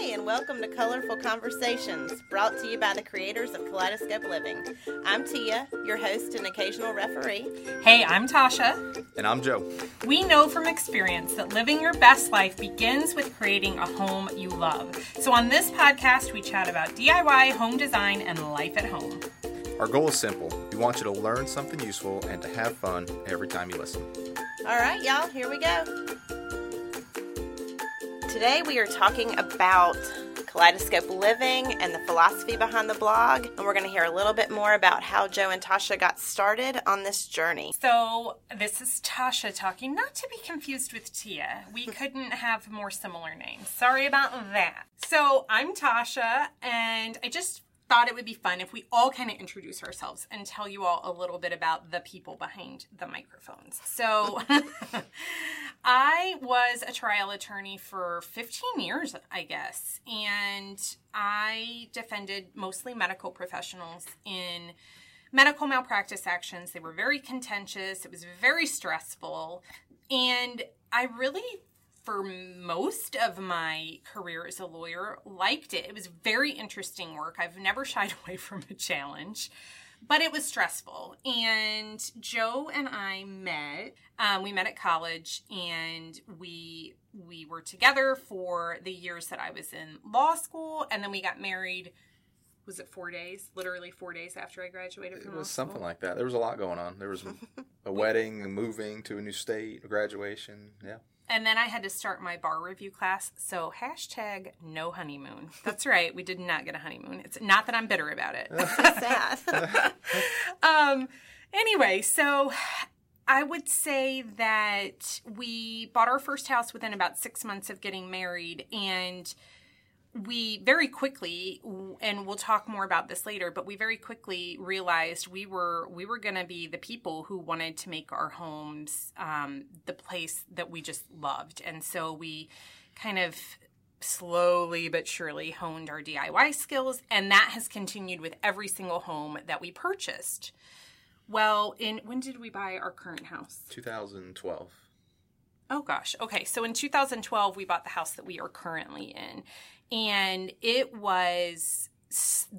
Hey, and welcome to Colorful Conversations, brought to you by the creators of Kaleidoscope Living. I'm Tia, your host and occasional referee. Hey, I'm Tasha. And I'm Joe. We know from experience that living your best life begins with creating a home you love. So on this podcast, we chat about DIY, home design, and life at home. Our goal is simple. We want you to learn something useful and to have fun every time you listen. All right, y'all, here we go. Today we are talking about Kaleidoscope Living and the philosophy behind the blog, and we're going to hear a little bit more about how Joe and Tasha got started on this journey. So, this is Tasha talking, not to be confused with Tia. We hmm. couldn't have more similar names. Sorry about that. So, I'm Tasha, and I just thought it would be fun if we all kind of introduce ourselves and tell you all a little bit about the people behind the microphones. So, I was a trial attorney for 15 years, I guess, and I defended mostly medical professionals in medical malpractice actions. They were very contentious, it was very stressful, and I really for most of my career as a lawyer, liked it. It was very interesting work. I've never shied away from a challenge, but it was stressful. And Joe and I met. Um, we met at college, and we we were together for the years that I was in law school, and then we got married. Was it four days? Literally four days after I graduated from It was something like that. There was a lot going on. There was a wedding, moving to a new state, a graduation. Yeah. And then I had to start my bar review class. So hashtag no honeymoon. That's right. We did not get a honeymoon. It's not that I'm bitter about it. Sad. um, anyway, so I would say that we bought our first house within about six months of getting married, and we very quickly and we'll talk more about this later but we very quickly realized we were we were going to be the people who wanted to make our homes um, the place that we just loved and so we kind of slowly but surely honed our diy skills and that has continued with every single home that we purchased well in when did we buy our current house 2012. Oh gosh. Okay. So in 2012, we bought the house that we are currently in. And it was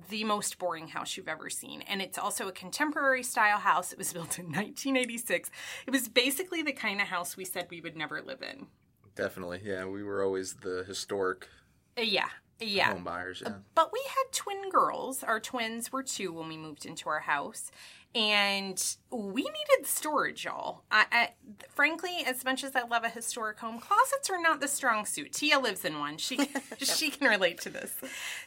the most boring house you've ever seen. And it's also a contemporary style house. It was built in 1986. It was basically the kind of house we said we would never live in. Definitely. Yeah, we were always the historic Uh, yeah. Yeah. home buyers. Yeah. But we had twin girls. Our twins were two when we moved into our house. And we needed storage, y'all. I, I, frankly, as much as I love a historic home, closets are not the strong suit. Tia lives in one. She she can relate to this.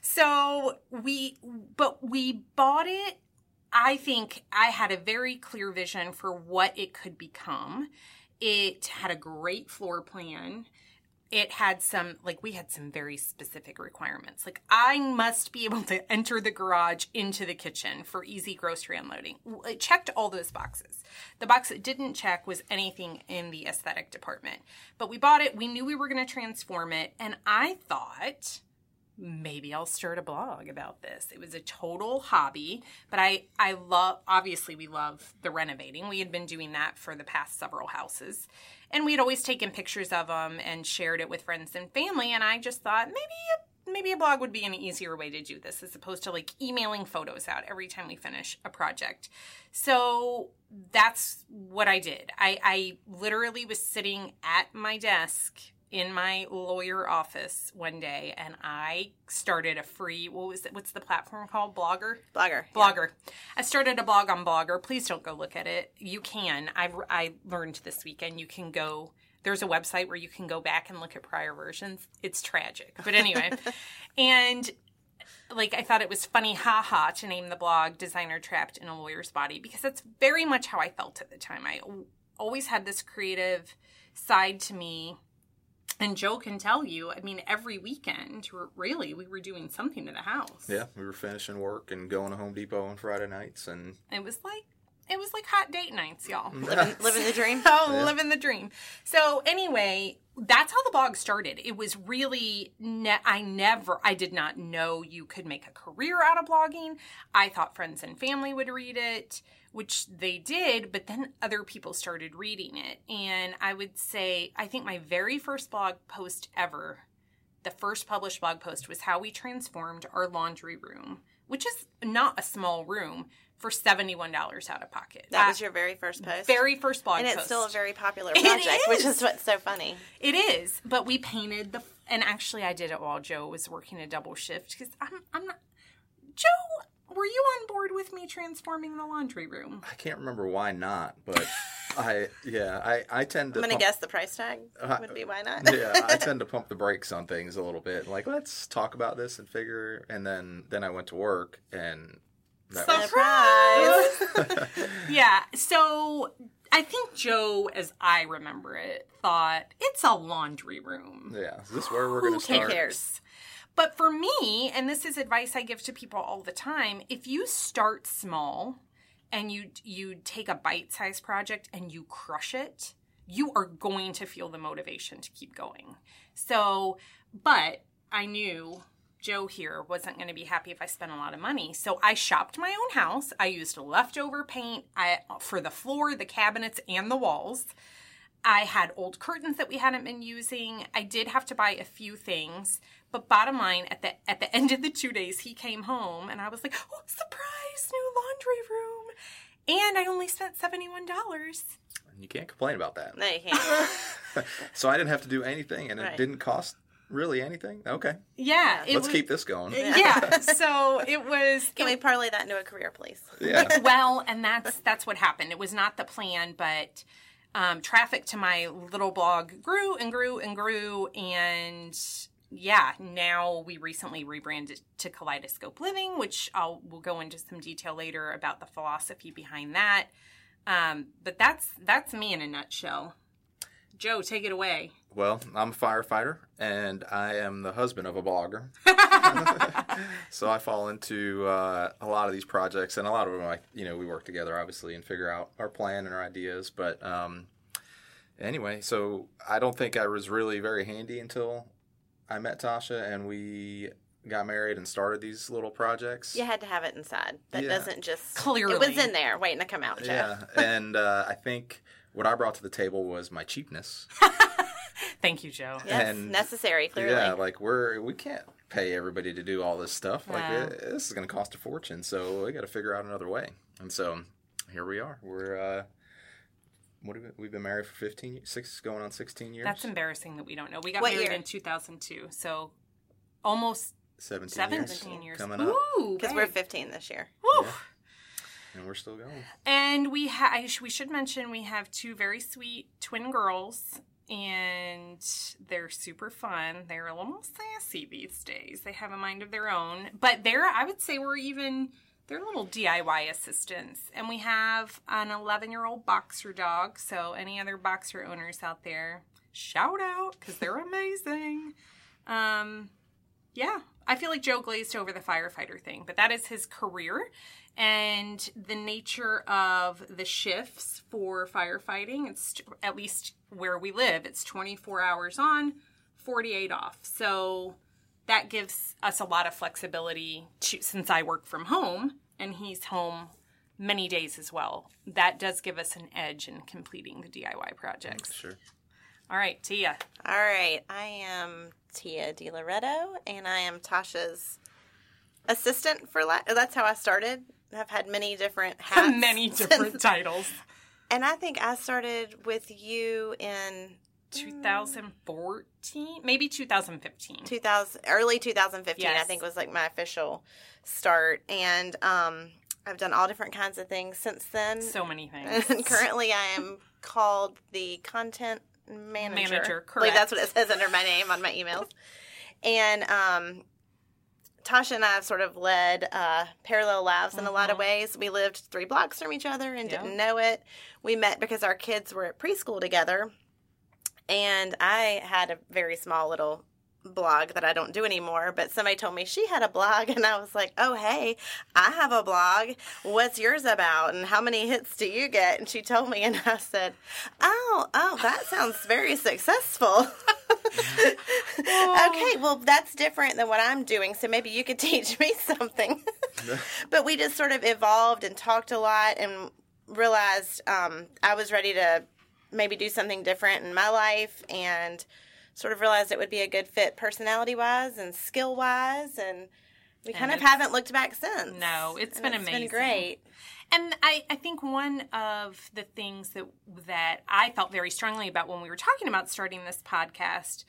So we, but we bought it. I think I had a very clear vision for what it could become. It had a great floor plan it had some like we had some very specific requirements. Like i must be able to enter the garage into the kitchen for easy grocery unloading. It checked all those boxes. The box it didn't check was anything in the aesthetic department. But we bought it we knew we were going to transform it and i thought maybe I'll start a blog about this. It was a total hobby, but I I love obviously we love the renovating. We had been doing that for the past several houses. And we had always taken pictures of them and shared it with friends and family and I just thought maybe a, maybe a blog would be an easier way to do this as opposed to like emailing photos out every time we finish a project. So that's what I did. I, I literally was sitting at my desk in my lawyer office one day and I started a free what was it what's the platform called? Blogger? Blogger. yeah. blogger. I started a blog on blogger. Please don't go look at it. You can. I I learned this weekend you can go there's a website where you can go back and look at prior versions. It's tragic. But anyway. And like I thought it was funny, haha, to name the blog "Designer Trapped in a Lawyer's Body" because that's very much how I felt at the time. I always had this creative side to me, and Joe can tell you. I mean, every weekend, really, we were doing something to the house. Yeah, we were finishing work and going to Home Depot on Friday nights, and It was like it was like hot date nights, y'all. Living, living the dream. Oh, Yeah. living the dream. So anyway, that's how the blog started. It was really ne- I never I did not know you could make a career out of blogging. I thought friends and family would read it, which they did, but then other people started reading it. And I would say I think my very first blog post ever the first published blog post was how we transformed our laundry room, which is not a small room, for $71 out of pocket. That was your very first post? very first blog and post. it's still a very popular It project, which is. is what's so funny. It is, but we painted the. And actually, I did it while Joe was working a double shift because I'm. I'm not. Joe, were you on board with me transforming the laundry room? I can't remember why not, but I yeah I I tend to I'm going to pump- guess the price tag would be why not? yeah, I tend to pump the brakes on things a little bit. Like, let's talk about this and figure. And then then I went to work and that was- Surprise! Yeah. So I think Joe, as I remember it, thought it's a laundry room. yeah. Is this where we're going to start? Who cares? But for me, and this is advice I give to people all the time, if you start small and you you take a bite-sized project and you crush it, you are going to feel the motivation to keep going. So, but I knew Joe here wasn't going to be happy if I spent a lot of money. So I shopped my own house. I used leftover paint I, for the floor, the cabinets, and the walls. I had old curtains that we hadn't been using. I did have to buy a few things, but bottom line, at the at the end of the two days, he came home and I was like, "Oh, surprise! New laundry room!" And I only spent seventy one dollars. You can't complain about that. no, you can't. So I didn't have to do anything, and it Right. didn't cost really anything. Okay, Yeah, let's was, keep this going. Yeah, so it was. Can we parlay that into a career, please? Yeah. well, and that's that's what happened. It was not the plan, but um, traffic to my little blog grew and grew and grew, and yeah, now we recently rebranded to Kaleidoscope Living, which I'll we'll go into some detail later about the philosophy behind that. Um, but that's that's me in a nutshell. Joe, take it away. Well, I'm a firefighter, and I am the husband of a blogger. so I fall into uh, a lot of these projects, and a lot of them, I, you know, we work together obviously and figure out our plan and our ideas. But um, anyway, so I don't think I was really very handy until I met Tasha, and we got married and started these little projects. You had to have it inside. That Yeah. doesn't just Clearly. It was in there, waiting to come out, Jeff. Yeah, and uh, I think what I brought to the table was my cheapness. Thank you, Joe. Yes, And- necessary. Clearly. Yeah, like we're we can't pay everybody to do all this stuff. Like Yeah. it, this is going to cost a fortune, so we got to figure out another way. And so here we are. We're uh, what have we, we've been married for fifteen, six going on sixteen years. That's embarrassing that we don't know. We got What married year? in 2002, so almost seventeen, years 17 years. coming up, Ooh, Because we're 15 this year. Woo. And we're still going. And we ha- I sh- we should mention we have two very sweet twin girls, and they're super fun. They're a little sassy these days. They have a mind of their own, but they're I would say we're even they're little DIY assistants. And we have an 11 year old boxer dog. So any other boxer owners out there, shout out because they're amazing. Um, yeah, I feel like Joe glazed over the firefighter thing, but that is his career. And the nature of the shifts for firefighting, it's at least where we live, it's 24 hours on, 48 off. So that gives us a lot of flexibility to, since I work from home and he's home many days as well. That does give us an edge in completing the DIY projects. Mm, sure. All right, Tia. All right. I am Tia Di Loretto, and I am Tasha's assistant for la- That's how I started. I've had many different hats. many since- different titles. And I think I started with you in 2014, maybe 2015. 2000 early 2015 i Yes. think was like my official start and um i've done all different kinds of things since then So many things. and currently i am called the content manager Manager, I believe that's what it says under my name on my emails and um Tasha and I have sort of led uh, parallel lives in a lot of ways. We lived three blocks from each other and Mm-hmm. Yeah. didn't know it. We met because our kids were at preschool together, and I had a very small little blog that I don't do anymore, but somebody told me she had a blog and I was like, "Oh, hey, I have a blog. What's yours about and how many hits do you get?" And she told me and I said, "Oh, oh, that sounds very successful." okay, well, that's different than what I'm doing, so maybe you could teach me something. but we just sort of evolved and talked a lot and realized um, I was ready to maybe do something different in my life and sort of realized it would be a good fit personality wise and skill wise. And we And kind of haven't looked back since. No, it's And been it's amazing. been great. And I, I think one of the things that that I felt very strongly about when we were talking about starting this podcast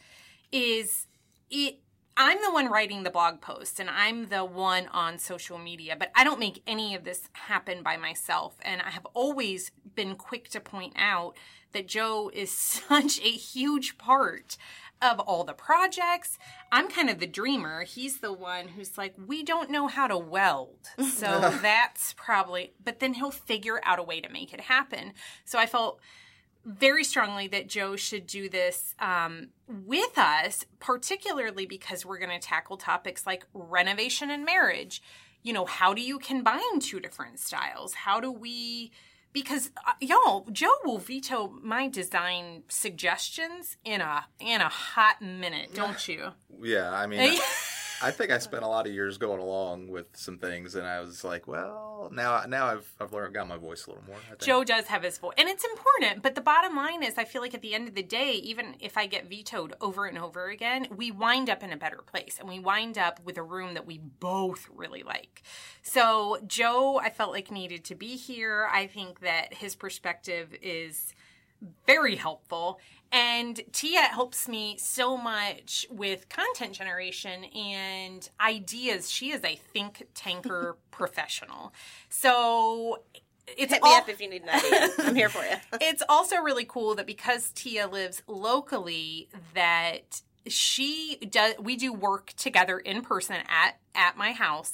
is it I'm the one writing the blog post and I'm the one on social media, but I don't make any of this happen by myself. And I have always been quick to point out that Joe is such a huge part of all the projects. I'm kind of the dreamer. He's the one who's like, we don't know how to weld. So that's probably, but then he'll figure out a way to make it happen. So I felt very strongly that Joe should do this um, with us, particularly because we're going to tackle topics like renovation and marriage. You know, how do you combine two different styles? How do we because uh, y'all joe will veto my design suggestions in a in a hot minute don't you? Yeah, I mean, I, think I spent a lot of years going along with some things, and I was like, well, now now I've I've learned got my voice a little more. I think. Joe does have his voice, and it's important. But the bottom line is, I feel like at the end of the day, even if I get vetoed over and over again, we wind up in a better place, and we wind up with a room that we both really like. So Joe, I felt like needed to be here. I think that his perspective is very helpful. And Tia helps me so much with content generation and ideas. She is a think tanker professional. So it's Hit me all- up if you need an idea. I'm here for you. it's also really cool that because Tia lives locally that she does we do work together in person at at my house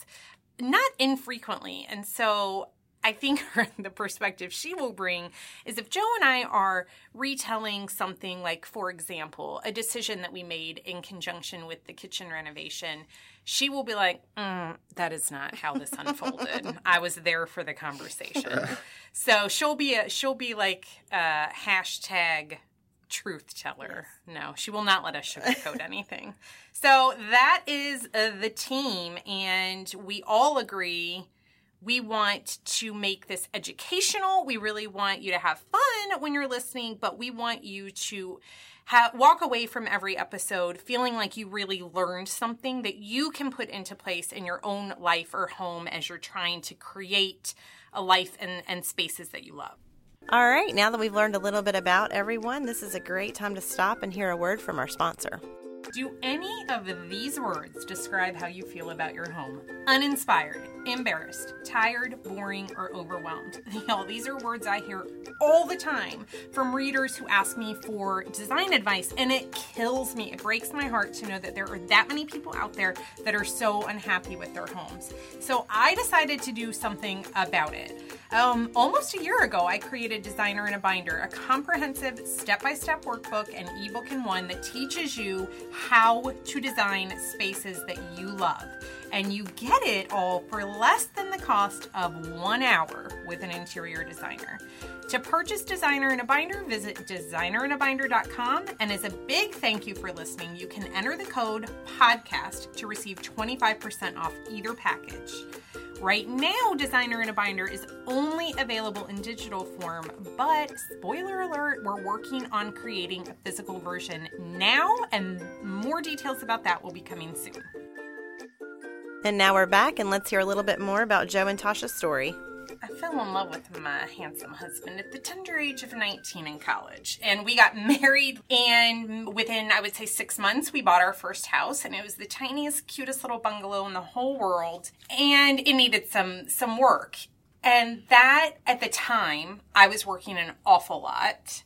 not infrequently and so I think her, the perspective she will bring is if Joe and I are retelling something like, for example, a decision that we made in conjunction with the kitchen renovation, she will be like, mm, "That is not how this unfolded. I was there for the conversation." so she'll be a she'll be like uh, hashtag truth teller. No, she will not let us sugarcoat anything. So that is uh, the team, and we all agree we want to make this educational. We really want you to have fun when you're listening, but we want you to ha- walk away from every episode feeling like you really learned something that you can put into place in your own life or home as you're trying to create a life and, and spaces that you love. All right, now that we've learned a little bit about everyone, this is a great time to stop and hear a word from our sponsor. Do any of these words describe how you feel about your home? Uninspired, embarrassed, tired, boring, or overwhelmed. Y'all, these are words I hear all the time from readers who ask me for design advice, and it kills me. It breaks my heart to know that there are that many people out there that are so unhappy with their homes. So I decided to do something about it. Um, almost a year ago, I created Designer in a Binder, a comprehensive step by step workbook and ebook in one that teaches you how to design spaces that you love. And you get it all for less than the cost of one hour with an interior designer. To purchase Designer in a Binder, visit designerinabinder.com. And as a big thank you for listening, you can enter the code PODCAST to receive 25% off either package. Right now, Designer in a Binder is only available in digital form, but spoiler alert, we're working on creating a physical version now, and more details about that will be coming soon. And now we're back, and let's hear a little bit more about Joe and Tasha's story. I fell in love with my handsome husband at the tender age of 19 in college. And we got married, and within, I would say, six months, we bought our first house. And it was the tiniest, cutest little bungalow in the whole world. And it needed some, some work. And that, at the time, I was working an awful lot.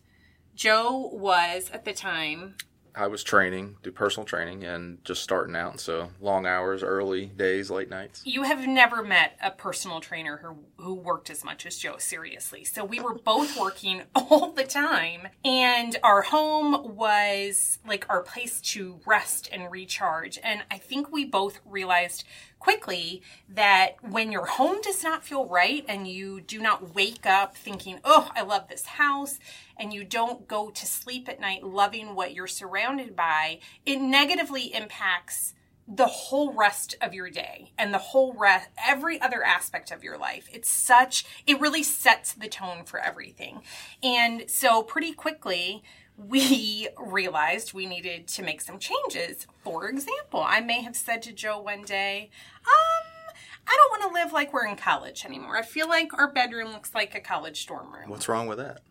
Joe was, at the time, I was training, do personal training, and just starting out. So long hours, early days, late nights. You have never met a personal trainer who who worked as much as Joe, seriously. So we were both working all the time, and our home was like our place to rest and recharge. And I think we both realized quickly that when your home does not feel right and you do not wake up thinking, oh, I love this house, and you don't go to sleep at night loving what you're surrounded by, it negatively impacts the whole rest of your day and the whole rest every other aspect of your life. It's such it really sets the tone for everything. And so pretty quickly we realized we needed to make some changes. For example, I may have said to Joe one day, um, I don't want to live like we're in college anymore. I feel like our bedroom looks like a college dorm room. What's wrong with that?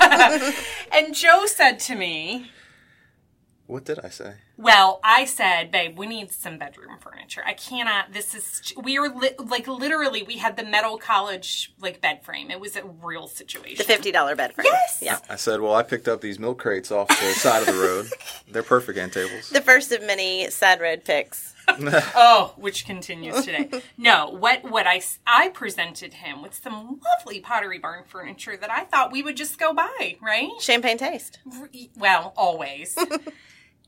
And Joe said to me, What did I say? Well, I said, babe, we need some bedroom furniture. I cannot. This is we were li- like literally we had the metal college like bed frame. It was a real situation. The fifty dollar bed frame. Yes! Yeah. I said, well, I picked up these milk crates off the side of the road. They're perfect end tables. The first of many sad red picks. Oh, which continues today. no, what what I I presented him with some lovely Pottery Barn furniture that I thought we would just go buy, right? Champagne taste. Well, always.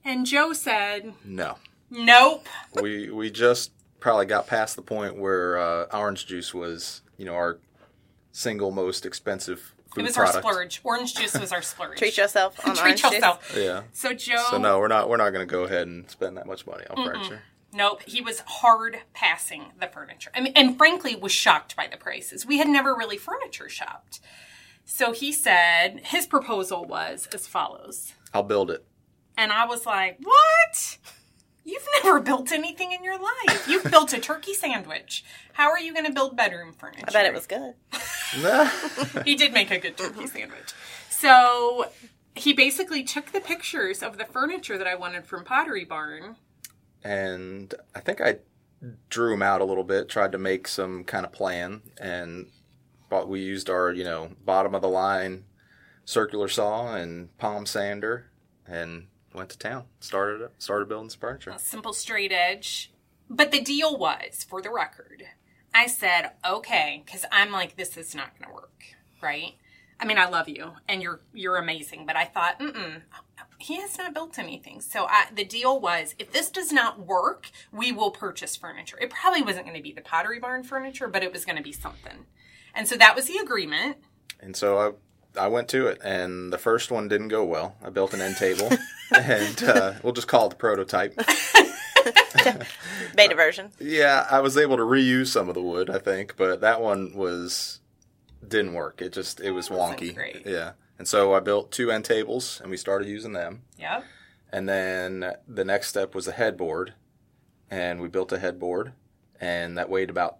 and Joe said, No, "Nope." we we just probably got past the point where uh, orange juice was, you know, our single most expensive food It was product. our splurge. Orange juice was our splurge. Treat yourself on Treat orange juice. yourself. Yeah. So Joe, So no, we're not we're not going to go ahead and spend that much money on furniture. Nope, he was hard passing the furniture. I mean, and frankly, was shocked by the prices. We had never really furniture shopped. So he said his proposal was as follows. I'll build it. And I was like, What? You've never built anything in your life. You've built a turkey sandwich. How are you going to build bedroom furniture? I bet it was good. he did make a good turkey uh-huh. sandwich. So he basically took the pictures of the furniture that I wanted from Pottery Barn. and I think I drew him out a little bit, tried to make some kind of plan, and but we used our you know bottom of the line circular saw and palm sander, and went to town. Started started building some furniture. simple straight edge. But the deal was, for the record, I said, okay, because I'm like, this is not going to work, right? I mean, I love you and you're you're amazing, but I thought, mm he has not built anything. So I, the deal was, if this does not work, we will purchase furniture. It probably wasn't going to be the Pottery Barn furniture, but it was going to be something. And so that was the agreement. And so I I went to it, and the first one didn't go well. I built an end table, and uh, we'll just call it the prototype. Beta version. Yeah, I was able to reuse some of the wood, I think, but that one was didn't work. It just it was wonky. great. Yeah. And so I built two end tables and we started using them. Yep. And then the next step was a headboard. And we built a headboard and that weighed about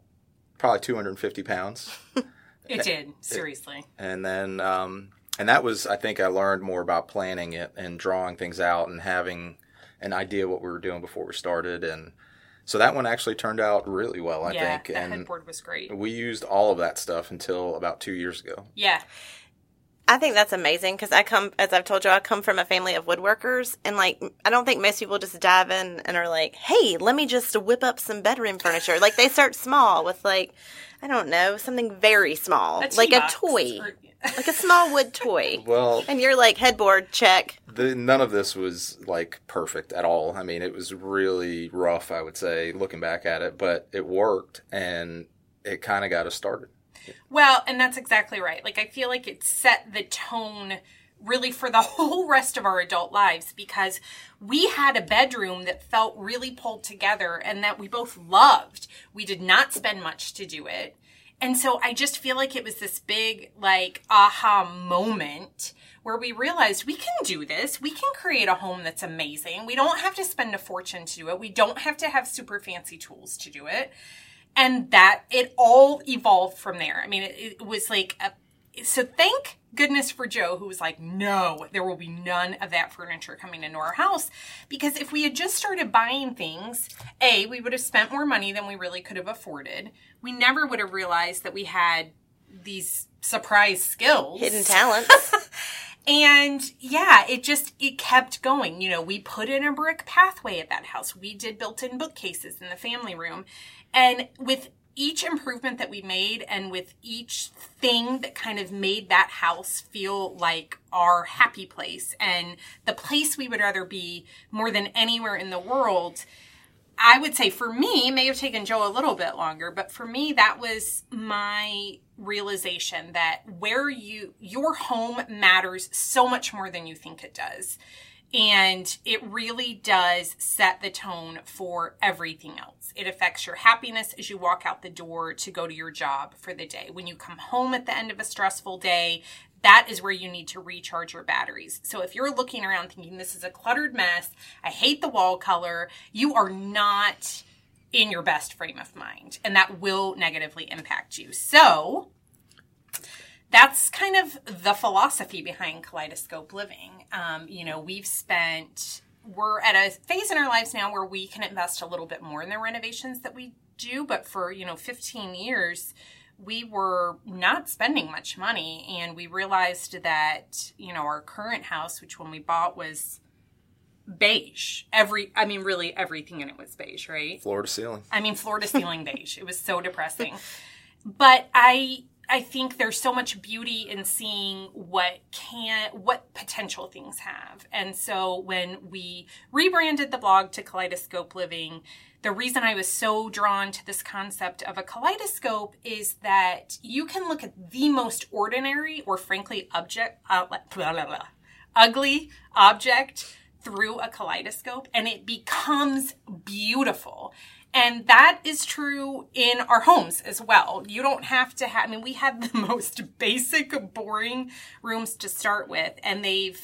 probably 250 pounds. It did, seriously. And then um and that was I think I learned more about planning it and drawing things out and having an idea what we were doing before we started and so that one actually turned out really well, I yeah, think. the and headboard was great. we used all of that stuff until about two years ago. Yeah. I think that's amazing because I come, as I've told you, I come from a family of woodworkers, and like I don't think most people just dive in and are like, "Hey, let me just whip up some bedroom furniture." Like they start small with like, I don't know, something very small, like a toy, or- like a small wood toy, Well, and you're like headboard check. the, none of this was like perfect at all. I mean, it was really rough, I would say, looking back at it, but it worked and it kind of got us started. Well, and that's exactly right. Like I feel like it set the tone really for the whole rest of our adult lives because we had a bedroom that felt really pulled together and that we both loved. We did not spend much to do it. And so I just feel like it was this big like aha moment where we realized we can do this. We can create a home that's amazing. We don't have to spend a fortune to do it. We don't have to have super fancy tools to do it and that it all evolved from there. I mean, it, it was like a, so. Thank goodness for Joe, who was like, "No, there will be none of that furniture coming into our house," because if we had just started buying things, a we would have spent more money than we really could have afforded. We never would have realized that we had these surprise skills, Hidden talents. and yeah, it just it kept going. You know, we put in a brick pathway at that house. We did built-in bookcases in the family room. And with each improvement that we made and with each thing that kind of made that house feel like our happy place and the place we would rather be more than anywhere in the world, I would say for me, may have taken Joe a little bit longer, but for me, that was my realization that where you, your home matters so much more than you think it does. And it really does set the tone for everything else. It affects your happiness as you walk out the door to go to your job for the day. When you come home at the end of a stressful day, that is where you need to recharge your batteries. So if you're looking around thinking this is a cluttered mess, I hate the wall color, you are not in your best frame of mind, and that will negatively impact you. So that's kind of the philosophy behind kaleidoscope living. Um, you know, we've spent we're at a phase in our lives now where we can invest a little bit more in the renovations that we do, but for you know 15 years we were not spending much money and we realized that you know our current house which when we bought was beige every i mean really everything in it was beige right Floor to ceiling. I mean, floor to ceiling beige. It was so depressing. But I I think there's so much beauty in seeing what can what potential things have. And so when we rebranded the blog to Kaleidoscope Living, the reason I was so drawn to this concept of a kaleidoscope is that you can look at the most ordinary or frankly object uh, blah, blah, blah, ugly object through a kaleidoscope and it becomes beautiful. And that is true in our homes as well. You don't have to have, I mean, we had the most basic, boring rooms to start with, and they've,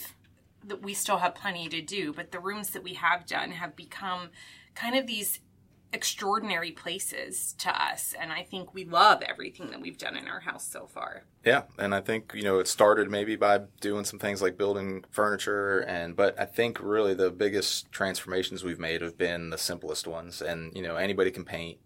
we still have plenty to do, but the rooms that we have done have become kind of these extraordinary places to us. And I think we love everything that we've done in our house so far. Yeah, and I think you know it started maybe by doing some things like building furniture, and but I think really the biggest transformations we've made have been the simplest ones. And you know anybody can paint,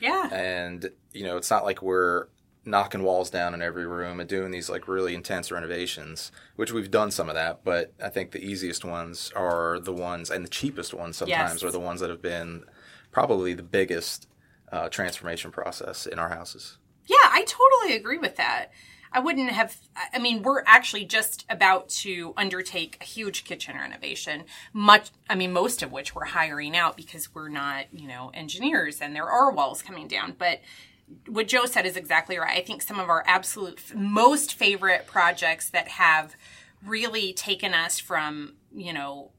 Yeah. and you know it's not like we're knocking walls down in every room and doing these like really intense renovations, which we've done some of that. But I think the easiest ones are the ones, and the cheapest ones sometimes Yes. are the ones that have been probably the biggest uh, transformation process in our houses. Yeah, I totally agree with that. I wouldn't have, I mean, we're actually just about to undertake a huge kitchen renovation. Much, I mean, most of which we're hiring out because we're not, you know, engineers and there are walls coming down. But what Joe said is exactly right. I think some of our absolute most favorite projects that have really taken us from, you know,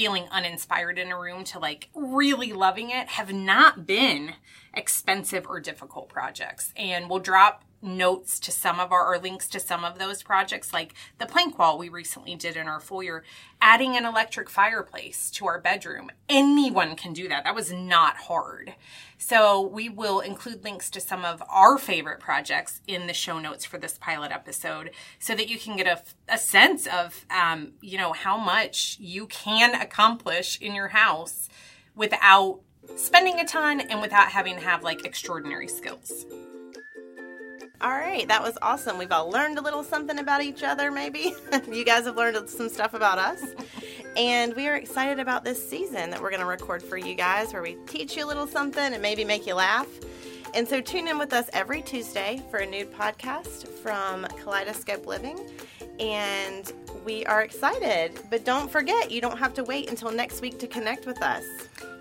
feeling uninspired in a room to like really loving it have not been expensive or difficult projects. And we'll drop notes to some of our or links to some of those projects like the plank wall we recently did in our foyer adding an electric fireplace to our bedroom. Anyone can do that. That was not hard. So we will include links to some of our favorite projects in the show notes for this pilot episode so that you can get a, a sense of um, you know how much you can accomplish in your house without spending a ton and without having to have like extraordinary skills All right, that was awesome. We've all learned a little something about each other, maybe. you guys have learned some stuff about us. And we are excited about this season that we're going to record for you guys where we teach you a little something and maybe make you laugh. And so tune in with us every Tuesday for a new podcast from Kaleidoscope Living. And we are excited. But don't forget, you don't have to wait until next week to connect with us.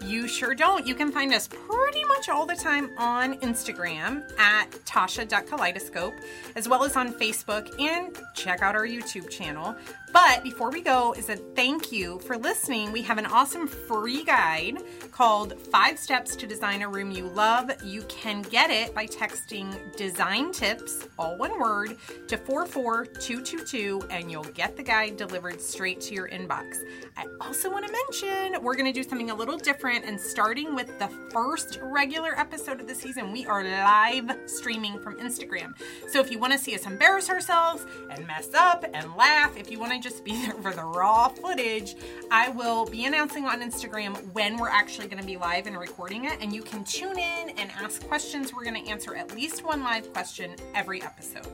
You sure don't. You can find us pretty much all the time on Instagram at Tasha.kaleidoscope, as well as on Facebook, and check out our YouTube channel. But before we go, is a thank you for listening. We have an awesome free guide called Five Steps to Design a Room You Love. You can get it by texting design tips, all one word, to 44222, and you'll get the guide delivered straight to your inbox. I also want to mention we're going to do something a little different, and starting with the first regular episode of the season, we are live streaming from Instagram. So if you want to see us embarrass ourselves and mess up and laugh, if you want to just be there for the raw footage, I will be announcing on Instagram when we're actually going to be live and recording it, and you can tune in and ask questions. We're going to answer at least one live question every episode.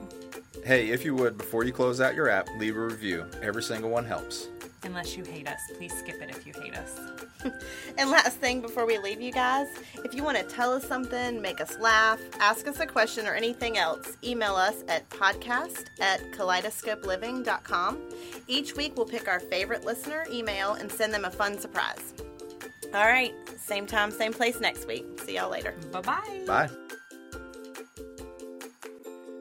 Hey, if you would, before you close out your app, leave a review. Every single one helps. Unless you hate us, please skip it if you hate us. And last thing before we leave you guys, if you want to tell us something, make us laugh, ask us a question, or anything else, email us at podcast at kaleidoscopeliving.com. Each week we'll pick our favorite listener email and send them a fun surprise. All right, same time, same place next week. See y'all later. Bye bye. Bye.